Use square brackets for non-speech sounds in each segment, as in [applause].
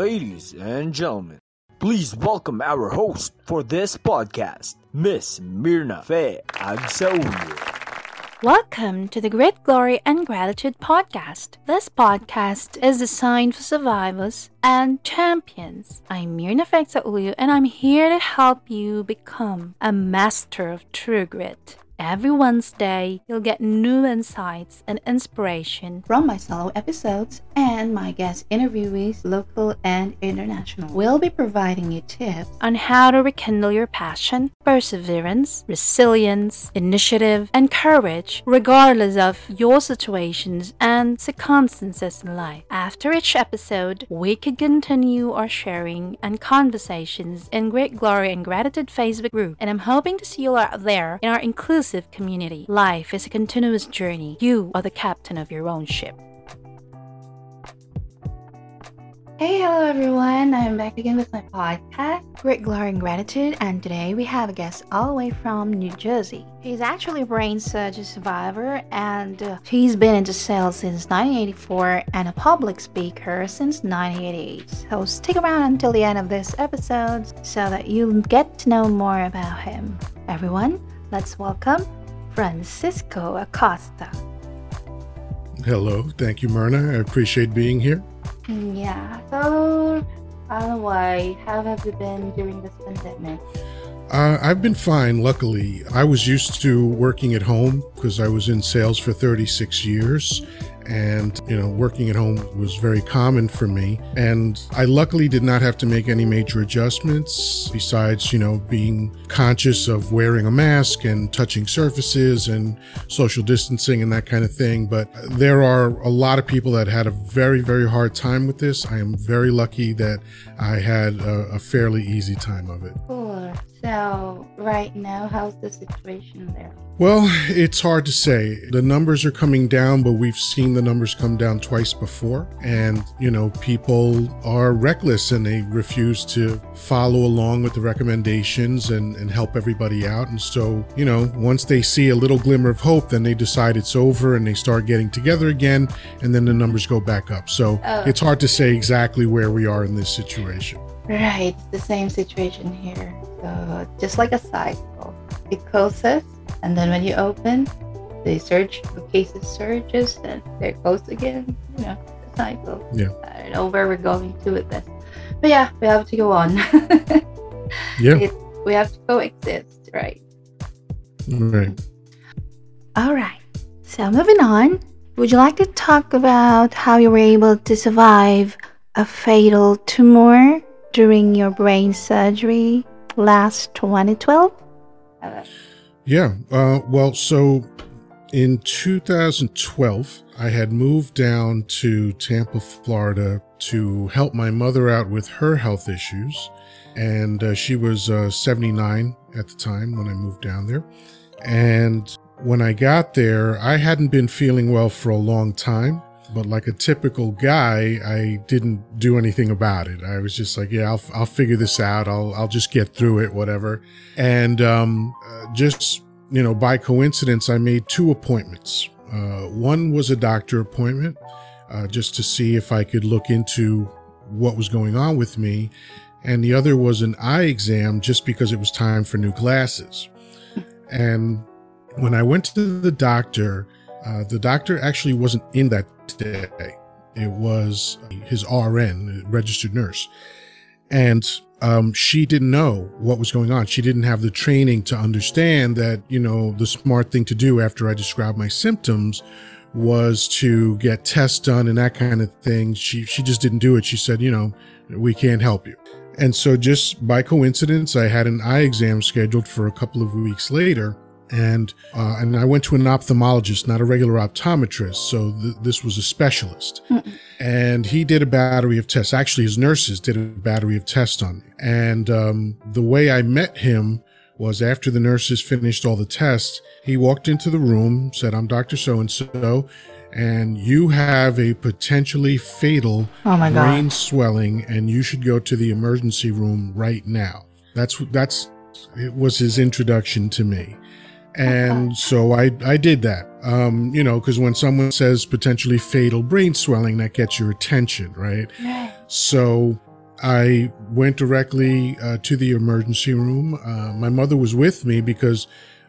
Ladies and gentlemen, please welcome our host for this podcast, Miss Mirna Fe Agsaulio. Welcome to the Great Glory and Gratitude podcast. This podcast is designed for survivors and champions. I'm Mirna Fexauliu and I'm here to help you become a master of true grit. Every Wednesday, you'll get new insights and inspiration from my solo episodes and my guest interviewees, local and international. We'll be providing you tips on how to rekindle your passion, perseverance, resilience, initiative, and courage, regardless of your situations and circumstances in life. After each episode, we could continue our sharing and conversations in Great Glory and Gratitude Facebook group, and I'm hoping to see you out there in our inclusive community. Life is a continuous journey. You are the captain of your own ship. Hey, hello everyone. I'm back again with my podcast, Great Glory and Gratitude, and today we have a guest all the way from New Jersey. He's actually a brain surgery survivor and uh, he's been into sales since 1984 and a public speaker since 1988. So stick around until the end of this episode so that you'll get to know more about him. Everyone, let's welcome Francisco Acosta. Hello, thank you, Myrna. I appreciate being here. Yeah, so the way, how have you been during this pandemic? Uh, I've been fine, luckily. I was used to working at home because I was in sales for 36 years and you know working at home was very common for me. And i luckily did not have to make any major adjustments besides you know being conscious of wearing a mask and touching surfaces and social distancing and that kind of thing. But there are a lot of people that had a very very hard time with this. I am very lucky that i had a, a fairly easy time of it. So, right now, how's the situation there? Well, it's hard to say. The numbers are coming down, but we've seen the numbers come down twice before. And, you know, people are reckless and they refuse to follow along with the recommendations and, and help everybody out. And so, you know, once they see a little glimmer of hope, then they decide it's over and they start getting together again. And then the numbers go back up. So Oh. it's hard to say exactly where we are in this situation. Right, it's the same situation here. So, just like a cycle, it closes, and then when you open, they surge, the cases surges, and they're closed again. You know, the cycle. Yeah. I don't know where we're going to with this, but yeah, we have to go on. [laughs] Yeah. It, we have to coexist, right? Right. All right. So moving on, would you like to talk about how you were able to survive a fatal tumor during your brain surgery last 2012? Yeah. Uh, well, so in 2012, I had moved down to Tampa, Florida to help my mother out with her health issues. And uh, she was uh, 79 at the time when I moved down there. And when I got there, I hadn't been feeling well for a long time. But like a typical guy, I didn't do anything about it. I was just like, yeah, I'll, I'll figure this out. I'll, I'll just get through it, whatever. And um, uh, just, you know, by coincidence, I made two appointments. Uh, one was a doctor appointment uh, just to see if I could look into what was going on with me. And the other was an eye exam just because it was time for new glasses. And when I went to the doctor, uh, the doctor actually wasn't in that day. It was his RN, registered nurse. And um, she didn't know what was going on. She didn't have the training to understand that, you know, the smart thing to do after I described my symptoms was to get tests done and that kind of thing. She she just didn't do it. She said, you know, we can't help you. And so just by coincidence, I had an eye exam scheduled for a couple of weeks later. And uh, and I went to an ophthalmologist, not a regular optometrist. So th- this was a specialist, and he did a battery of tests. Actually, his nurses did a battery of tests on me. And um, the way I met him was after the nurses finished all the tests, he walked into the room, said, "I'm Doctor So and So, and you have a potentially fatal Oh my God. brain swelling, and you should go to the emergency room right now." That's that's it was his introduction to me. And so I, I did that. Um, you know, because when someone says potentially fatal brain swelling, that gets your attention, right? Right. So I went directly uh, to the emergency room. Uh, my mother was with me because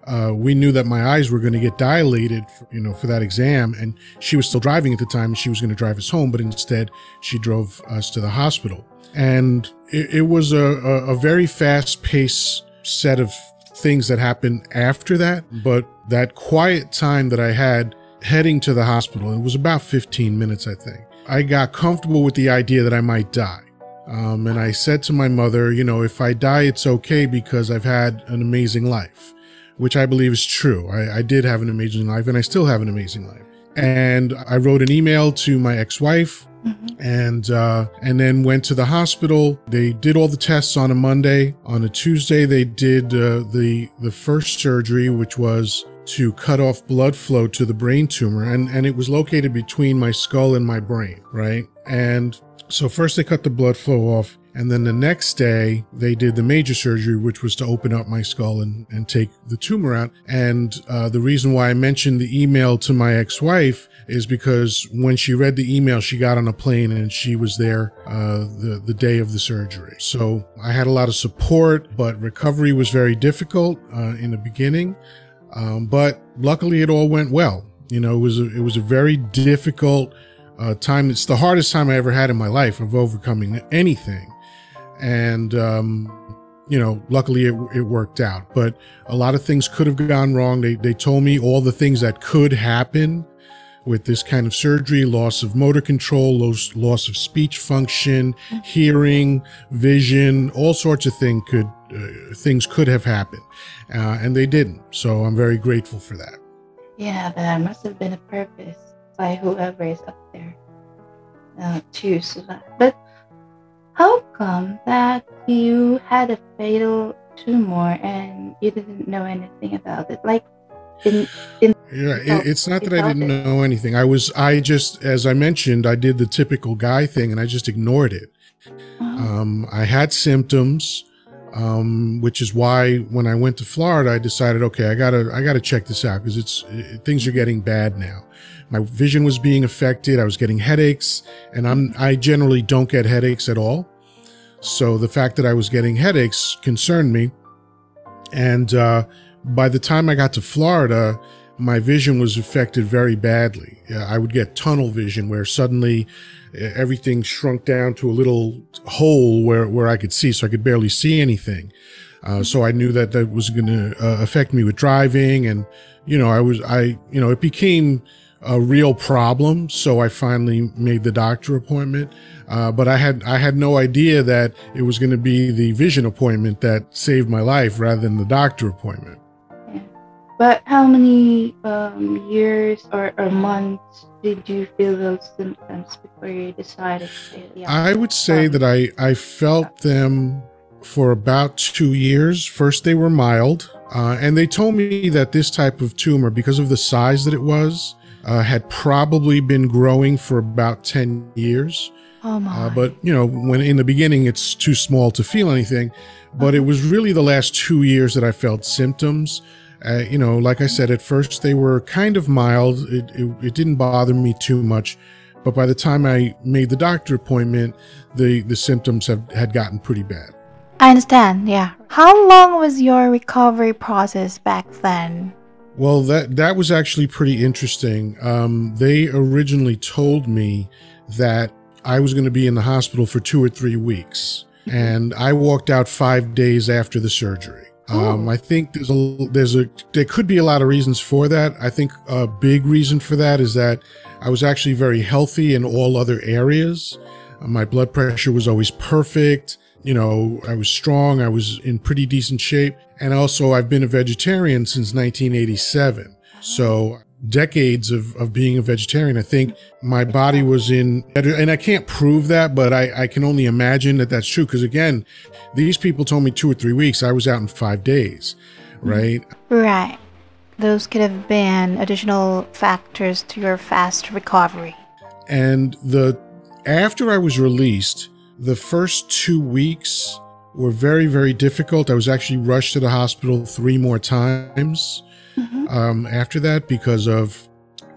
uh, we knew that my eyes were going to get dilated, for, you know, for that exam, and she was still driving at the time. and She was going to drive us home, but instead she drove us to the hospital, and it, it was a, a, a very fast-paced set of things that happened after that. But that quiet time that I had heading to the hospital, it was about 15 minutes, I think. I got comfortable with the idea that I might die. Um, and I said to my mother, you know, if I die, it's okay because I've had an amazing life which I believe is true. I, I did have an amazing life and I still have an amazing life. And I wrote an email to my ex-wife Mm-hmm. and uh, and then went to the hospital. They did all the tests on a Monday. On a Tuesday, they did uh, the the first surgery, which was to cut off blood flow to the brain tumor, and and it was located between my skull and my brain, right? And so first they cut the blood flow off, and then the next day, they did the major surgery, which was to open up my skull and, and take the tumor out. And uh, the reason why I mentioned the email to my ex wife is because when she read the email, she got on a plane and she was there uh, the, the day of the surgery. So I had a lot of support, but recovery was very difficult uh, in the beginning. Um, but luckily, it all went well. You know, it was a, it was a very difficult uh, time. It's the hardest time I ever had in my life of overcoming anything and um, you know, luckily it, it worked out. But a lot of things could have gone wrong. They they told me all the things that could happen with this kind of surgery: loss of motor control, loss loss of speech function, hearing, vision, all sorts of things could uh, things could have happened, uh, and they didn't. So I'm very grateful for that. Yeah, there must have been a purpose by whoever is up there uh, to survive. But how come that you had a fatal tumor and you didn't know anything about it? Like, didn't, didn't yeah, it, it's not that I didn't know anything. I was, I just, as I mentioned, I did the typical guy thing and I just ignored it. Oh. Um, I had symptoms, um, which is why when I went to Florida, I decided, okay, I gotta, I gotta check this out because it's it, things are getting bad now my vision was being affected. I was getting headaches, and I'm I generally don't get headaches at all. So the fact that I was getting headaches concerned me. And uh, by the time I got to Florida, my vision was affected very badly. I would get tunnel vision where suddenly everything shrunk down to a little hole where, where I could see, so I could barely see anything. Uh, so I knew that that was going to uh, affect me with driving, and you know, I was I you know it became a real problem. So I finally made the doctor appointment. Uh, but I had I had no idea that it was going to be the vision appointment that saved my life rather than the doctor appointment. But how many um, years or, or months did you feel those symptoms before you decided to yeah, I would say that I, I felt them for about two years. First, they were mild. Uh, and they told me that this type of tumor, because of the size that it was, uh, had probably been growing for about 10 years. Oh my. Uh, but, you know, when in the beginning it's too small to feel anything. But it was really the last two years that I felt symptoms. Uh, you know, like I said, at first they were kind of mild. It, it, it, didn't bother me too much. But by the time I made the doctor appointment, the, the symptoms have, had gotten pretty bad. I understand, yeah. How long was your recovery process back then? Well, that that was actually pretty interesting. Um, they originally told me that I was going to be in the hospital for two or three weeks, and I walked out five days after the surgery. Um, I think there's a there's a there could be a lot of reasons for that. I think a big reason for that is that I was actually very healthy in all other areas. My blood pressure was always perfect you know, I was strong, I was in pretty decent shape. And also, I've been a vegetarian since 1987. So, decades of, of being a vegetarian, I think my body was in, and I can't prove that, but I, I can only imagine that that's true. Because again, these people told me two or three weeks, I was out in five days, hmm. right? Right. Those could have been additional factors to your fast recovery. And the, after I was released, the first two weeks were very, very difficult. I was actually rushed to the hospital three more times mm-hmm. um, after that because of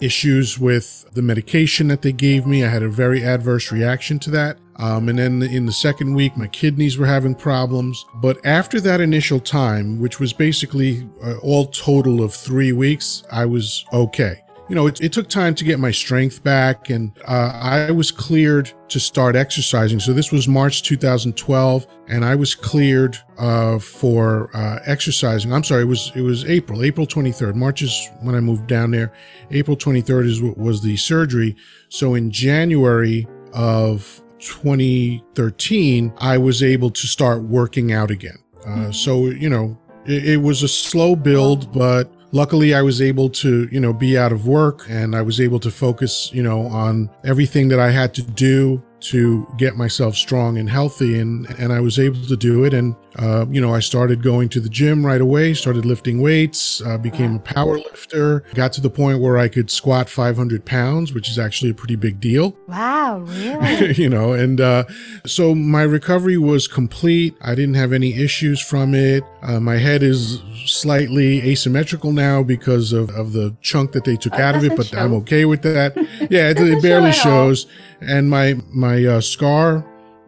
issues with the medication that they gave me. I had a very adverse reaction to that. Um, and then in the second week, my kidneys were having problems. But after that initial time, which was basically uh, all total of three weeks, I was okay you know, it, it, took time to get my strength back and uh, I was cleared to start exercising. So this was March 2012 and I was cleared uh, for uh, exercising. I'm sorry, it was it was April, April 23rd. March is when I moved down there. April 23rd is what was the surgery. So in January of 2013, I was able to start working out again. Uh, mm-hmm. So, you know, it, it was a slow build, but luckily I was able to, you know, be out of work and I was able to focus, you know, on everything that I had to do to get myself strong and healthy and and I was able to do it. And uh, you know I started going to the gym right away started lifting weights uh, became a power lifter got to the point where I could squat 500 pounds which is actually a pretty big deal. Wow really? [laughs] You know and uh, so my recovery was complete. I didn't have any issues from it uh, my head is slightly asymmetrical now because of, of the chunk that they took out of it but show. I'm okay with that. [laughs] Yeah it, it barely shows. And my my uh, scar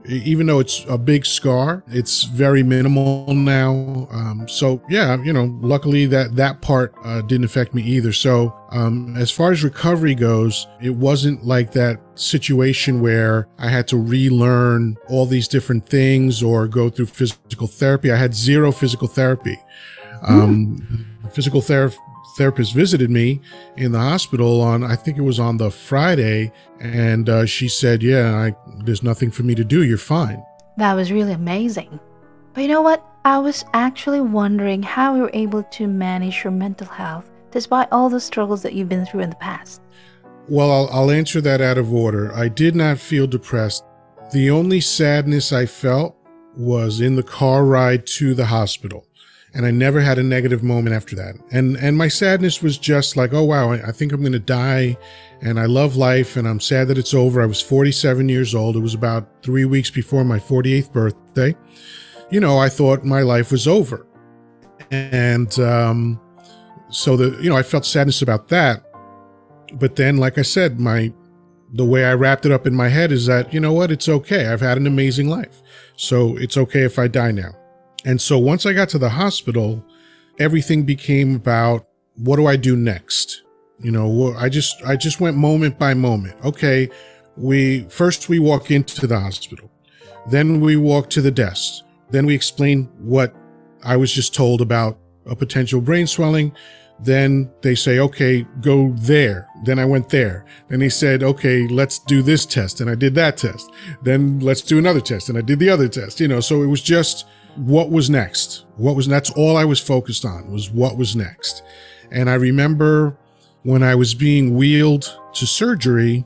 even though it's a big scar it's very minimal now. Um, so yeah you know luckily that that part uh, didn't affect me either. So um, as far as recovery goes it wasn't like that situation where i had to relearn all these different things or go through physical therapy. I had zero physical therapy. Um, physical therapy therapist visited me in the hospital on I think it was on the Friday, and uh, she said, "Yeah, I, there's nothing for me to do. You're fine." That was really amazing. But you know what? I was actually wondering how you were able to manage your mental health despite all the struggles that you've been through in the past. Well, I'll, I'll answer that out of order. I did not feel depressed. The only sadness I felt was in the car ride to the hospital and I never had a negative moment after that. And and my sadness was just like, oh wow, I, think I'm going to die, and I love life, and I'm sad that it's over. I was 47 years old. It was about three weeks before my 48th birthday. You know, I thought my life was over, and um, so the you know I felt sadness about that. But then, like I said, my the way I wrapped it up in my head is that you know what, it's okay. I've had an amazing life, so it's okay if I die now. And so once I got to the hospital, everything became about what do I do next? You know, I just I just went moment by moment. Okay, we first we walk into the hospital. Then we walk to the desk. Then we explain what I was just told about a potential brain swelling. Then they say, okay, go there. Then I went there. Then they said, okay, let's do this test. And I did that test. Then let's do another test. And I did the other test, you know, so it was just what was next? What was that's all I was focused on was what was next. And I remember when I was being wheeled to surgery,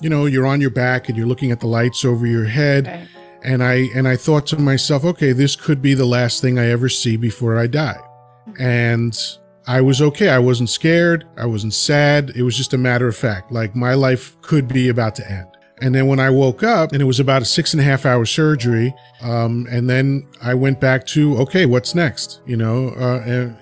you know, you're on your back and you're looking at the lights over your head. And I and I thought to myself, okay, this could be the last thing I ever see before I die. And I was okay. I wasn't scared. I wasn't sad. It was just a matter of fact. Like my life could be about to end. And then when I woke up, and it was about a six and a half hour surgery, um, and then I went back to, okay, what's next? You know, uh,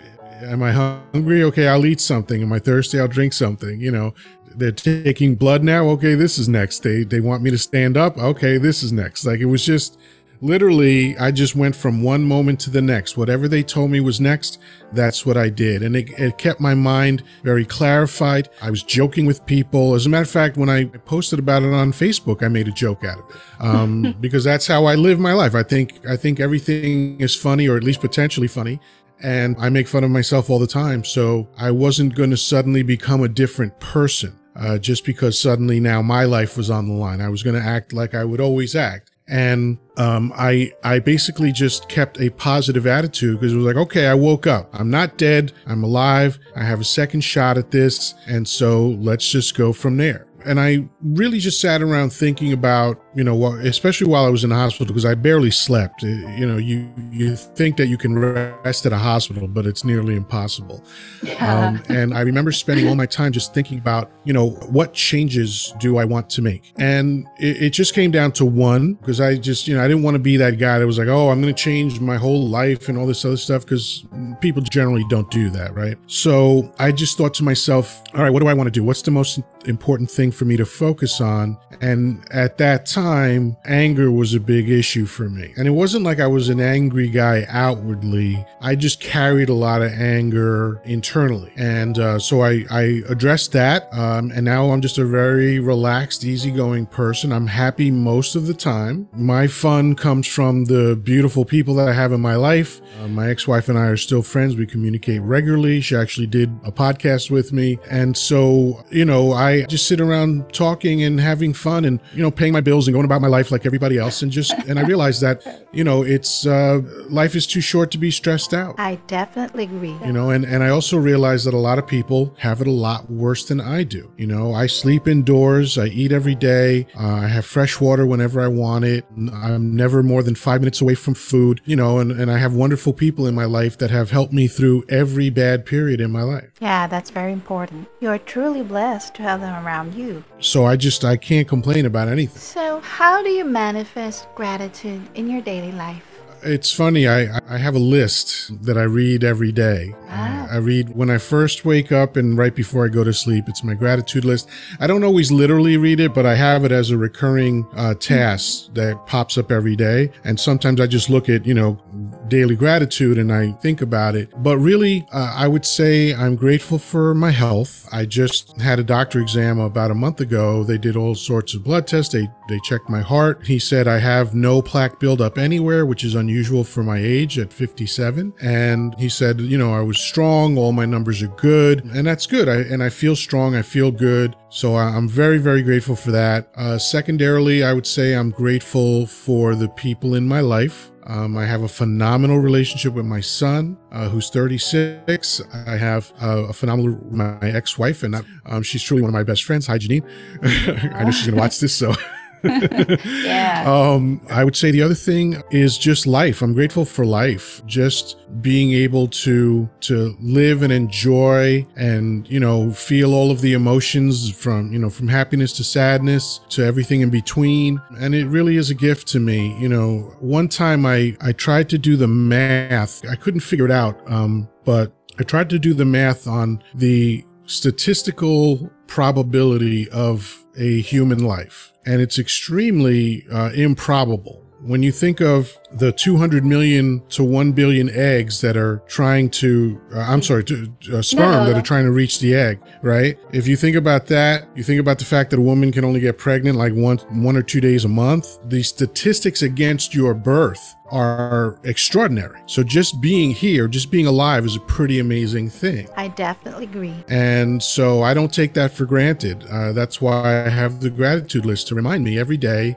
am I hungry? Okay, I'll eat something. Am I thirsty? I'll drink something. You know, they're taking blood now. Okay, this is next. They they want me to stand up. Okay, this is next. Like it was just literally i just went from one moment to the next. Whatever they told me was next that's what i did. And it, it, kept my mind very clarified. I was joking with people. As a matter of fact when i posted about it on facebook i made a joke out of it um, [laughs] because that's how i live my life. I think i think everything is funny or at least potentially funny and i make fun of myself all the time. So i wasn't going to suddenly become a different person uh, just because suddenly now my life was on the line. I was going to act like i would always act and um, I I basically just kept a positive attitude because it was like, okay, I woke up. I'm not dead. I'm alive. I have a second shot at this, and so let's just go from there and I really just sat around thinking about, you know, especially while I was in the hospital because I barely slept. Uh, you know, you you think that you can rest at a hospital, but it's nearly impossible. Yeah. Um, and I remember spending all my time just thinking about, you know, what changes do I want to make? And it, it just came down to one because I just, you know, I didn't want to be that guy that was like, oh, I'm going to change my whole life and all this other stuff because people generally don't do that, right? So I just thought to myself, all right, what do I want to do? What's the most important thing for me to focus on. And at that time, time, anger was a big issue for me. And it wasn't like I was an angry guy outwardly. I just carried a lot of anger internally. And uh, so I, I addressed that. Um, and now I'm just a very relaxed, easygoing person. I'm happy most of the time. My fun comes from the beautiful people that I have in my life. Uh, my ex wife and I are still friends. We communicate regularly. She actually did a podcast with me. And so, you know, I just sit around talking and having fun and, you know, paying my bills and going about my life like everybody else. And just, and I realized that, you know, it's, uh, life is too short to be stressed out. I definitely agree. You know, and, and I also realized that a lot of people have it a lot worse than I do. You know, I sleep indoors, I eat every day, uh, I have fresh water whenever I want it. I'm never more than five minutes away from food, you know, and, and I have wonderful people in my life that have helped me through every bad period in my life. Yeah, that's very important. You're truly blessed to have them around you. So I just, I can't complain about anything. So, how do you manifest gratitude in your daily life? It's funny. I, I have a list that I read every day. Ah. I read when I first wake up and right before I go to sleep. It's my gratitude list. I don't always literally read it, but I have it as a recurring uh, task that pops up every day. And sometimes I just look at, you know, daily gratitude and I think about it. But really, uh, I would say I'm grateful for my health. I just had a doctor exam about a month ago. They did all sorts of blood tests. They they checked my heart. He said I have no plaque buildup anywhere, which is unusual for my age at 57. And he said, you know, I was strong. All my numbers are good, and that's good. I, and I feel strong. I feel good. So I'm very, very grateful for that. Uh, secondarily, I would say I'm grateful for the people in my life. Um, I have a phenomenal relationship with my son, uh, who's 36. I have uh, a phenomenal my ex-wife, and um, she's truly one of my best friends. Hi, Janine. [laughs] I know she's gonna watch this, so. [laughs] [laughs] Yeah. Um, I would say the other thing is just life. I'm grateful for life. Just being able to to live and enjoy and, you know, feel all of the emotions from, you know, from happiness to sadness to everything in between. And it really is a gift to me. You know, one time I I tried to do the math. I couldn't figure it out. Um, but I tried to do the math on the statistical probability of a human life, and it's extremely uh, improbable. When you think of the 200 million to 1 billion eggs that are trying to, uh, I'm sorry, to, uh, sperm no, that are trying to reach the egg, right? If you think about that, you think about the fact that a woman can only get pregnant like one, one or two days a month. The statistics against your birth are extraordinary. So just being here, just being alive is a pretty amazing thing. I definitely agree. And so I don't take that for granted. Uh, that's why I have the gratitude list to remind me every day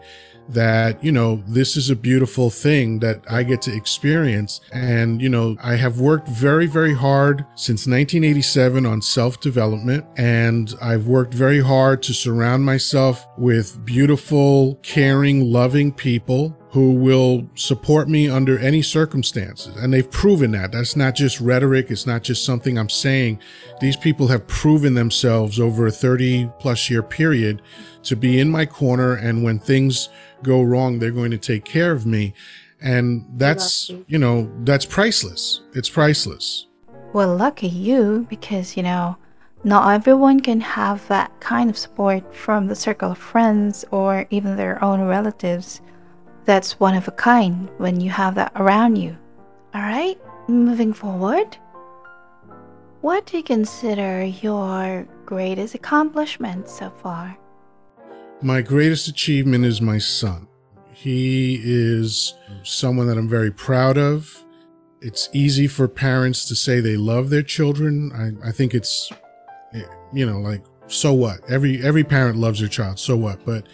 that, you know, this is a beautiful thing that I get to experience. And, you know, I have worked very, very hard since 1987 on self development. And I've worked very hard to surround myself with beautiful, caring, loving people who will support me under any circumstances. And they've proven that. That's not just rhetoric, it's not just something I'm saying. These people have proven themselves over a 30 plus year period to be in my corner. And when things go wrong, they're going to take care of me. And that's, Lucky. you know, that's priceless. It's priceless. Well, lucky you, because you know, not everyone can have that kind of support from the circle of friends or even their own relatives. That's one of a kind when you have that around you. Alright, moving forward. What do you consider your greatest accomplishment so far? My greatest achievement is my son. He is someone that I'm very proud of. It's easy for parents to say they love their children. I, I think it's, eh, you know, like, so what? Every every parent loves their child. So what? But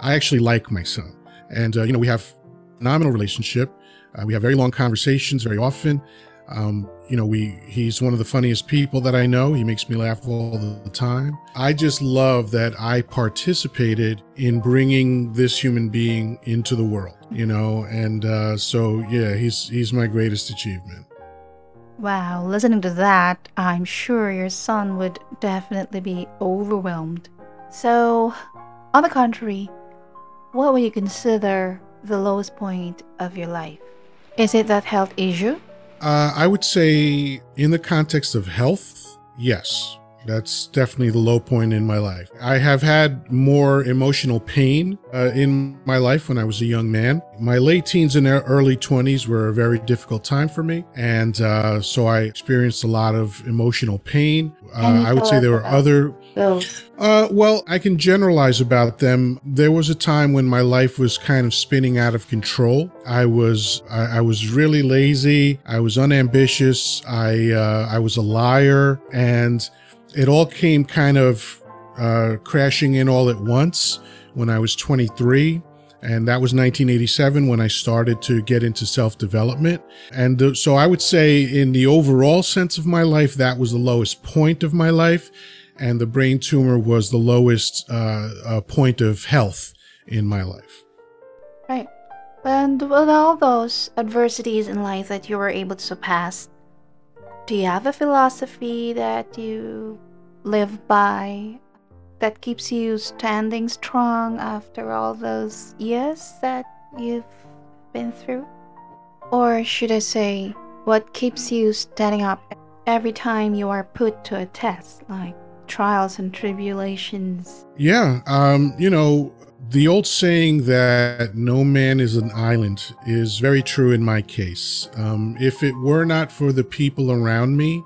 I actually like my son, and uh, you know, we have phenomenal relationship. Uh, we have very long conversations very often. Um, you know, we he's one of the funniest people that I know. He makes me laugh all the time. I just love that I participated in bringing this human being into the world. You know, and uh, so yeah, he's he's my greatest achievement. Wow, listening to that, I'm sure your son would definitely be overwhelmed. So, on the contrary, what would you consider the lowest point of your life? Is it that health issue? Uh, I would say, in the context of health, yes. That's definitely the low point in my life. I have had more emotional pain uh, in my life when I was a young man. My late teens and early 20s were a very difficult time for me. And uh, so I experienced a lot of emotional pain. Uh, I would say there were other. Uh, well, I can generalize about them. There was a time when my life was kind of spinning out of control. I was I, I was really lazy. I was unambitious. I uh, I was a liar, and it all came kind of uh, crashing in all at once when I was 23. And that was 1987 when I started to get into self development. And so I would say, in the overall sense of my life, that was the lowest point of my life. And the brain tumor was the lowest uh, uh, point of health in my life. Right. And with all those adversities in life that you were able to surpass, do you have a philosophy that you live by that keeps you standing strong after all those years that you've been through? Or should I say, what keeps you standing up every time you are put to a test, like trials and tribulations? Yeah, um, you know, the old saying that no man is an island is very true in my case. Um, if it were not for the people around me,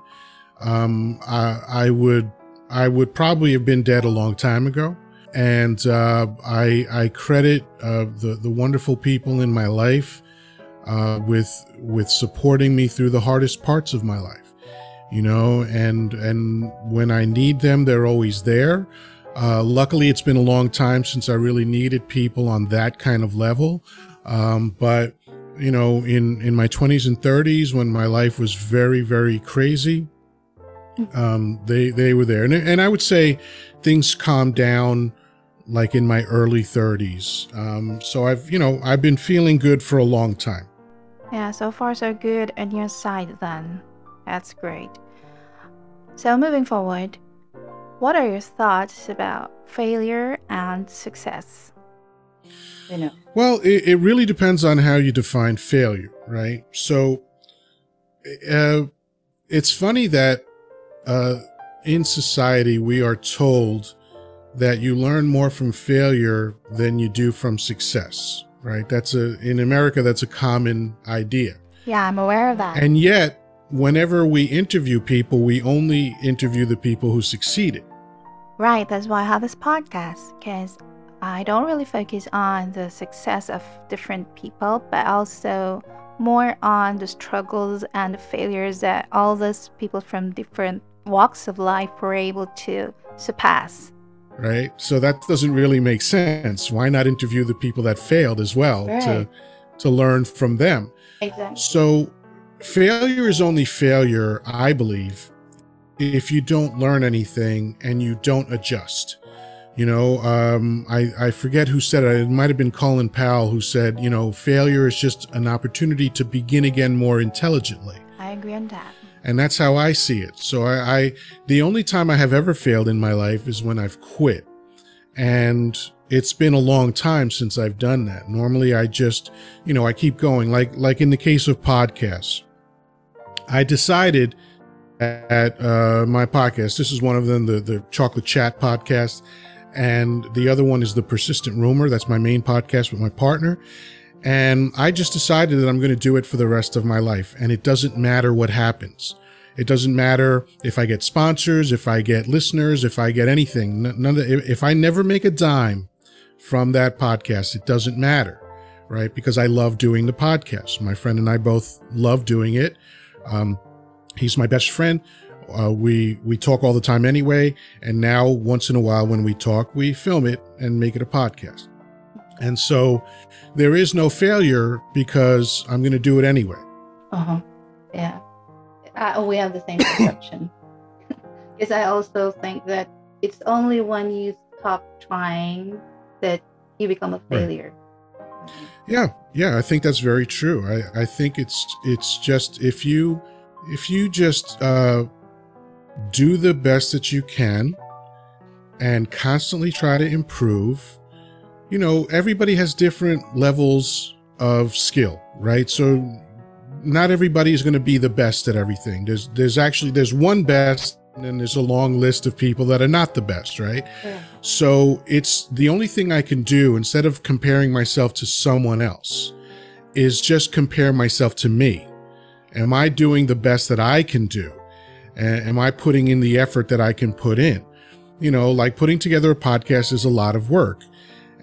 um, I, I would I would probably have been dead a long time ago. And uh, I, I credit uh, the, the wonderful people in my life uh, with, with supporting me through the hardest parts of my life. You know, and and when I need them, they're always there. Uh, luckily, it's been a long time since I really needed people on that kind of level. Um, but you know, in in my 20s and 30s, when my life was very very crazy, um, they they were there, and and I would say things calmed down like in my early 30s. Um, so I've you know I've been feeling good for a long time. Yeah, so far so good on your side then. That's great. So moving forward, what are your thoughts about failure and success? You know. Well, it, it really depends on how you define failure, right? So, uh, it's funny that uh, in society, we are told that you learn more from failure than you do from success, right? That's a, in America, that's a common idea. Yeah, I'm aware of that. And yet, whenever we interview people, we only interview the people who succeeded. Right, that's why I have this podcast, because I don't really focus on the success of different people, but also more on the struggles and the failures that all those people from different walks of life were able to surpass. Right. So that doesn't really make sense. Why not interview the people that failed as well right. to to learn from them? Exactly. So failure is only failure, I believe, if you don't learn anything and you don't adjust. You know, um, I, I forget who said it. It might have been Colin Powell who said, you know, failure is just an opportunity to begin again more intelligently. I agree on that and that's how I see it. So I, I, the only time I have ever failed in my life is when I've quit, and it's been a long time since I've done that. Normally, I just, you know, I keep going. Like like in the case of podcasts, I decided at uh, my podcast. This is one of them, the the Chocolate Chat podcast, and the other one is the Persistent Rumor. That's my main podcast with my partner. And I just decided that I'm going to do it for the rest of my life. And it doesn't matter what happens. It doesn't matter if I get sponsors, if I get listeners, if I get anything. None of if I never make a dime from that podcast, it doesn't matter, right? Because I love doing the podcast. My friend and I both love doing it. Um, he's my best friend. Uh, we we talk all the time anyway, and now once in a while when we talk, we film it and make it a podcast. And so there is no failure because I'm going to do it anyway. Uh huh. Yeah. I, we have the same [coughs] perception. because I also think that it's only when you stop trying that you become a failure. Right. Yeah, yeah, I think that's very true. I, I think it's it's just if you if you just uh, do the best that you can and constantly try to improve you know, everybody has different levels of skill, right? So not everybody is going to be the best at everything. There's there's actually there's one best and there's a long list of people that are not the best, right? Yeah. So it's the only thing I can do instead of comparing myself to someone else is just compare myself to me. Am I doing the best that I can do? am I putting in the effort that I can put in? You know, like putting together a podcast is a lot of work.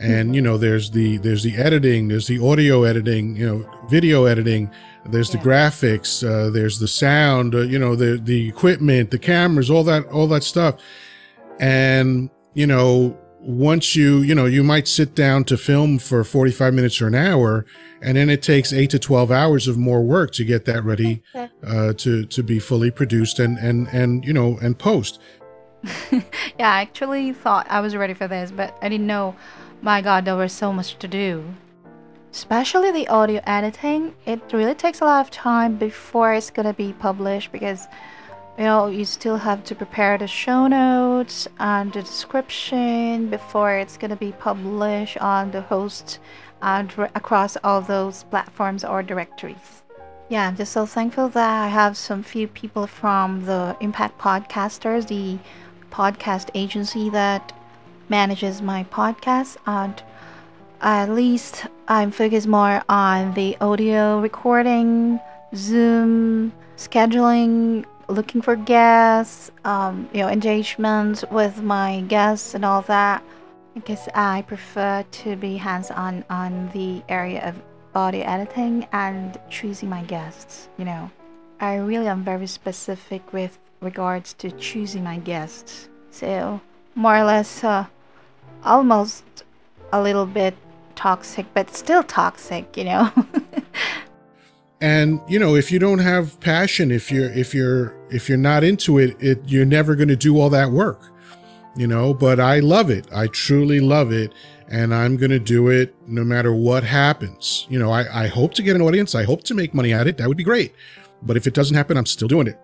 And you know, there's the there's the editing, there's the audio editing, you know, video editing, there's yeah. the graphics, uh, there's the sound, uh, you know, the the equipment, the cameras, all that all that stuff. And you know, once you you know you might sit down to film for 45 minutes or an hour and then it takes 8 to 12 hours of more work to get that ready uh, to to be fully produced and and and you know and post [laughs] yeah i actually thought i was ready for this but i didn't know my god there was so much to do. Especially the audio editing it really takes a lot of time before it's gonna be published because you know you still have to prepare the show notes and the description before it's going to be published on the host and across all those platforms or directories. Yeah i'm just so thankful that i have some few people from the impact podcasters the podcast agency that manages my podcast and at least i'm focused more on the audio recording zoom scheduling looking for guests, um, you know, engagement with my guests and all that. I guess I prefer to be hands-on on the area of audio editing and choosing my guests. You know, I really am very specific with regards to choosing my guests. So more or less, uh, almost a little bit toxic, but still toxic. You know. [laughs] and you know if you don't have passion if you're if you're if you're not into it it you're never going to do all that work you know? But i love it. I truly love it and i'm going to do it no matter what happens. You know I, I hope to get an audience. I hope to make money at it. That would be great. But if it doesn't happen i'm still doing it.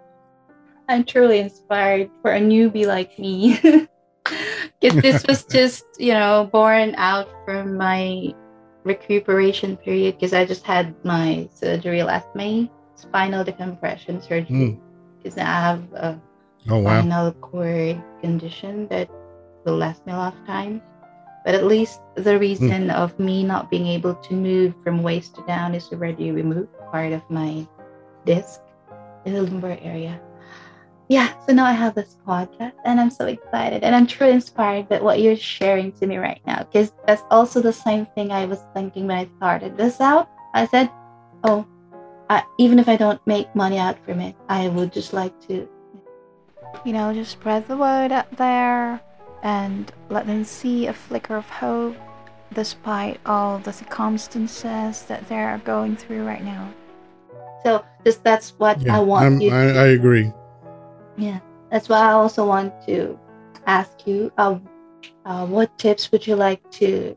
I'm truly inspired for a newbie like me [laughs] because this was just you know born out from my recuperation period because I just had my surgery last May, spinal decompression surgery. Because mm. I have a oh, wow. spinal cord condition that will last me a lifetime. But at least the reason mm. of me not being able to move from waist to down is already removed part of my disc in the lumbar area yeah, so now I have this podcast and I'm so excited and I'm truly inspired by what you're sharing to me right now because that's also the same thing I was thinking when I started this out. I said, oh, I, even if I don't make money out from it, I would just like to, you know, just spread the word out there and let them see a flicker of hope despite all the circumstances that they're going through right now. So just that's what yeah, I want I'm, you. I, I agree. Yeah, that's why I also want to ask you uh, uh, what tips would you like to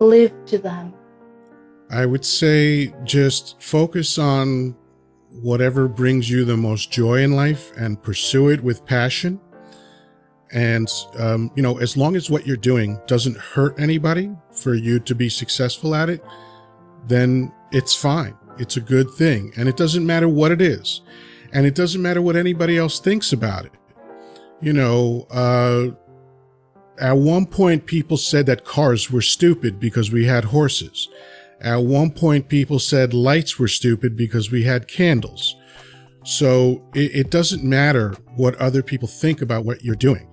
leave to them? I would say just focus on whatever brings you the most joy in life and pursue it with passion. And, um, you know, as long as what you're doing doesn't hurt anybody for you to be successful at it, then it's fine. It's a good thing. And it doesn't matter what it is and it doesn't matter what anybody else thinks about it. You know, uh, at one point, people said that cars were stupid because we had horses. At one point, people said lights were stupid because we had candles. So it, it doesn't matter what other people think about what you're doing.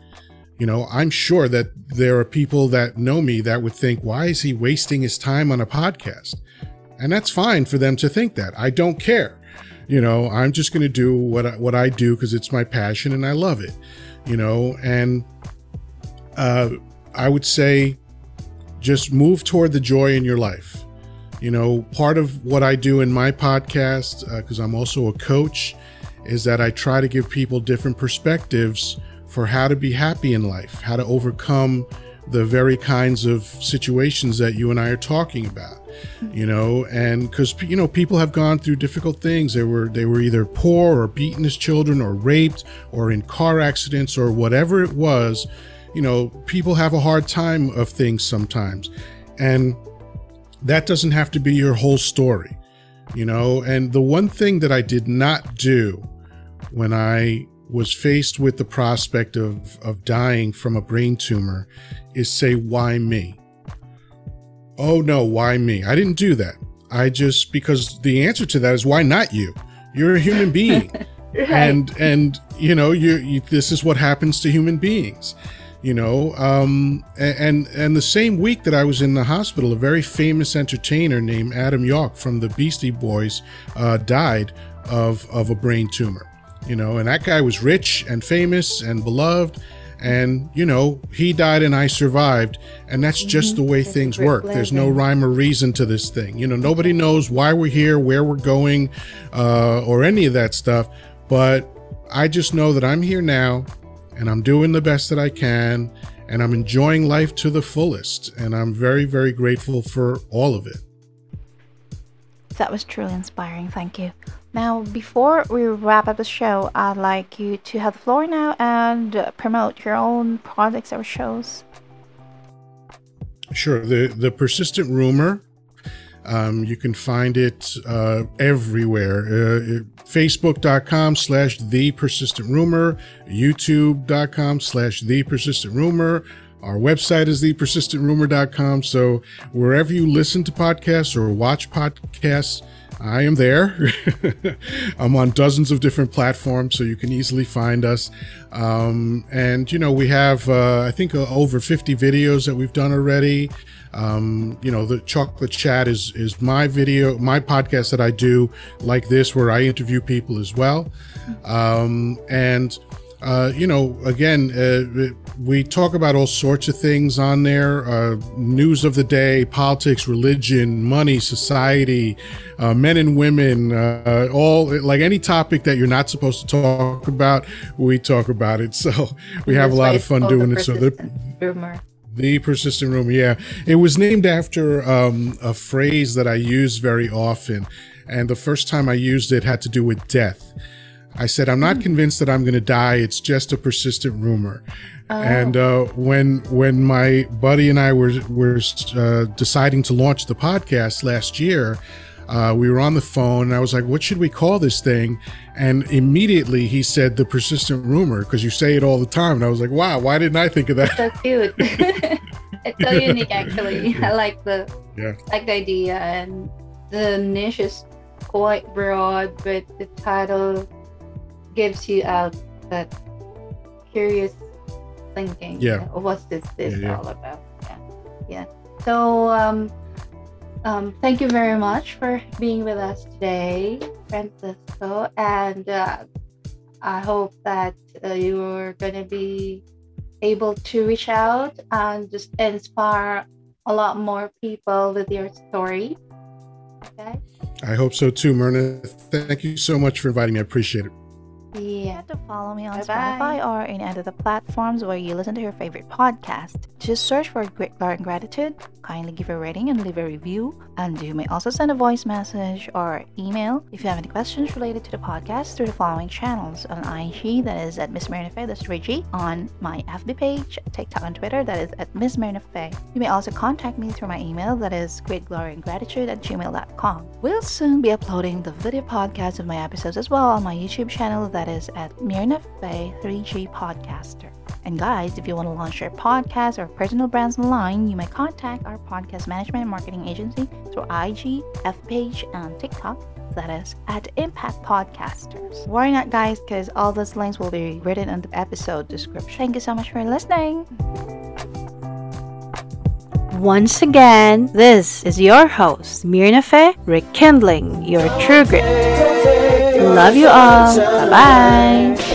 You know, I'm sure that there are people that know me that would think, why is he wasting his time on a podcast? And that's fine for them to think that. I don't care you know i'm just going to do what I, what I do because it's my passion and i love it you know? And uh, i would say just move toward the joy in your life. You know part of what i do in my podcast because uh, i'm also a coach is that i try to give people different perspectives for how to be happy in life how to overcome the very kinds of situations that you and i are talking about you know and because you know people have gone through difficult things. They were they were either poor or beaten as children or raped or in car accidents or whatever it was. You know people have a hard time of things sometimes. And that doesn't have to be your whole story you know? And the one thing that i did not do when i was faced with the prospect of, of dying from a brain tumor is say, why me? Oh no, why me? I didn't do that. I just, because the answer to that is why not you? You're a human being. [laughs] right. And, and, you know, you, you, this is what happens to human beings you know um, and and the same week that i was in the hospital a very famous entertainer named adam yauch from the beastie boys uh, died of of a brain tumor you know and that guy was rich and famous and beloved and you know he died and i survived and that's just mm-hmm. the way that's things work there's no rhyme or reason to this thing you know nobody knows why we're here where we're going uh, or any of that stuff but i just know that i'm here now and I'm doing the best that I can and I'm enjoying life to the fullest. And I'm very, very grateful for all of it. That was truly inspiring. Thank you. Now, before we wrap up the show, I'd like you to have the floor now and promote your own projects or shows. Sure. The the persistent rumor um, you can find it uh, everywhere. Uh, Facebook.com slash The Persistent Rumor, YouTube.com slash The Persistent Rumor. Our website is thepersistentrumor.com. So wherever you listen to podcasts or watch podcasts, I am there. [laughs] I'm on dozens of different platforms, so you can easily find us. Um, and, you know, we have, uh, I think, uh, over 50 videos that we've done already. Um, you know, the chocolate chat is is my video, my podcast that I do like this, where I interview people as well. Um, and uh, you know, again, uh, we talk about all sorts of things on there uh, news of the day, politics, religion, money, society, uh, men and women, uh, all like any topic that you're not supposed to talk about, we talk about it. [laughs] So we have a lot of fun doing it. So the rumor. The persistent rumor, yeah. It was named after um, a phrase that I use very often. And the first time I used it had to do with death. I said, I'm not convinced that I'm going to die. It's just a persistent rumor. Oh. And uh, when when my buddy and I were were uh, deciding to launch the podcast last year, uh, we were on the phone, and I was like, "What should we call this thing?" And immediately he said, "The persistent rumor," because you say it all the time. And I was like, "Wow, why didn't I think of that?" So cute. [laughs] it's so [laughs] unique, actually. I like the yeah. like the idea, and the niche is quite broad, but the title gives you a, that curious thinking. Yeah. You know, what's this this yeah, yeah. all about? Yeah. Yeah. So um um thank you very much for being with us today, Francisco. And uh, I hope that uh, you're gonna be able to reach out and just inspire a lot more people with your story. Okay. I hope so too, Myrna. Thank you so much for inviting me. I appreciate it. Yeah. You have to follow me on Bye-bye. Spotify or any other platforms where you listen to your favorite podcast. Just search for Great Glory and Gratitude. Kindly give a rating and leave a review. And you may also send a voice message or email if you have any questions related to the podcast through the following channels on IG, that is at Miss Marina Faye, that's 3G, on my FB page, TikTok and Twitter, that is at Miss Marina Faye. You may also contact me through my email, that is gratgloryandgratitude at gmail.com. We'll soon be uploading the video podcast of my episodes as well on my YouTube channel, that is at Mirna Faye 3G Podcaster. And guys, if you want to launch your podcast or personal brands online, you may contact our podcast management and marketing agency through IG, F page, and TikTok. That is at Impact Podcasters. Worry not, guys, because all those links will be written in the episode description. Thank you so much for listening. Once again, this is your host, Mirna Faye, rekindling your true grit. Love you all. Bye bye.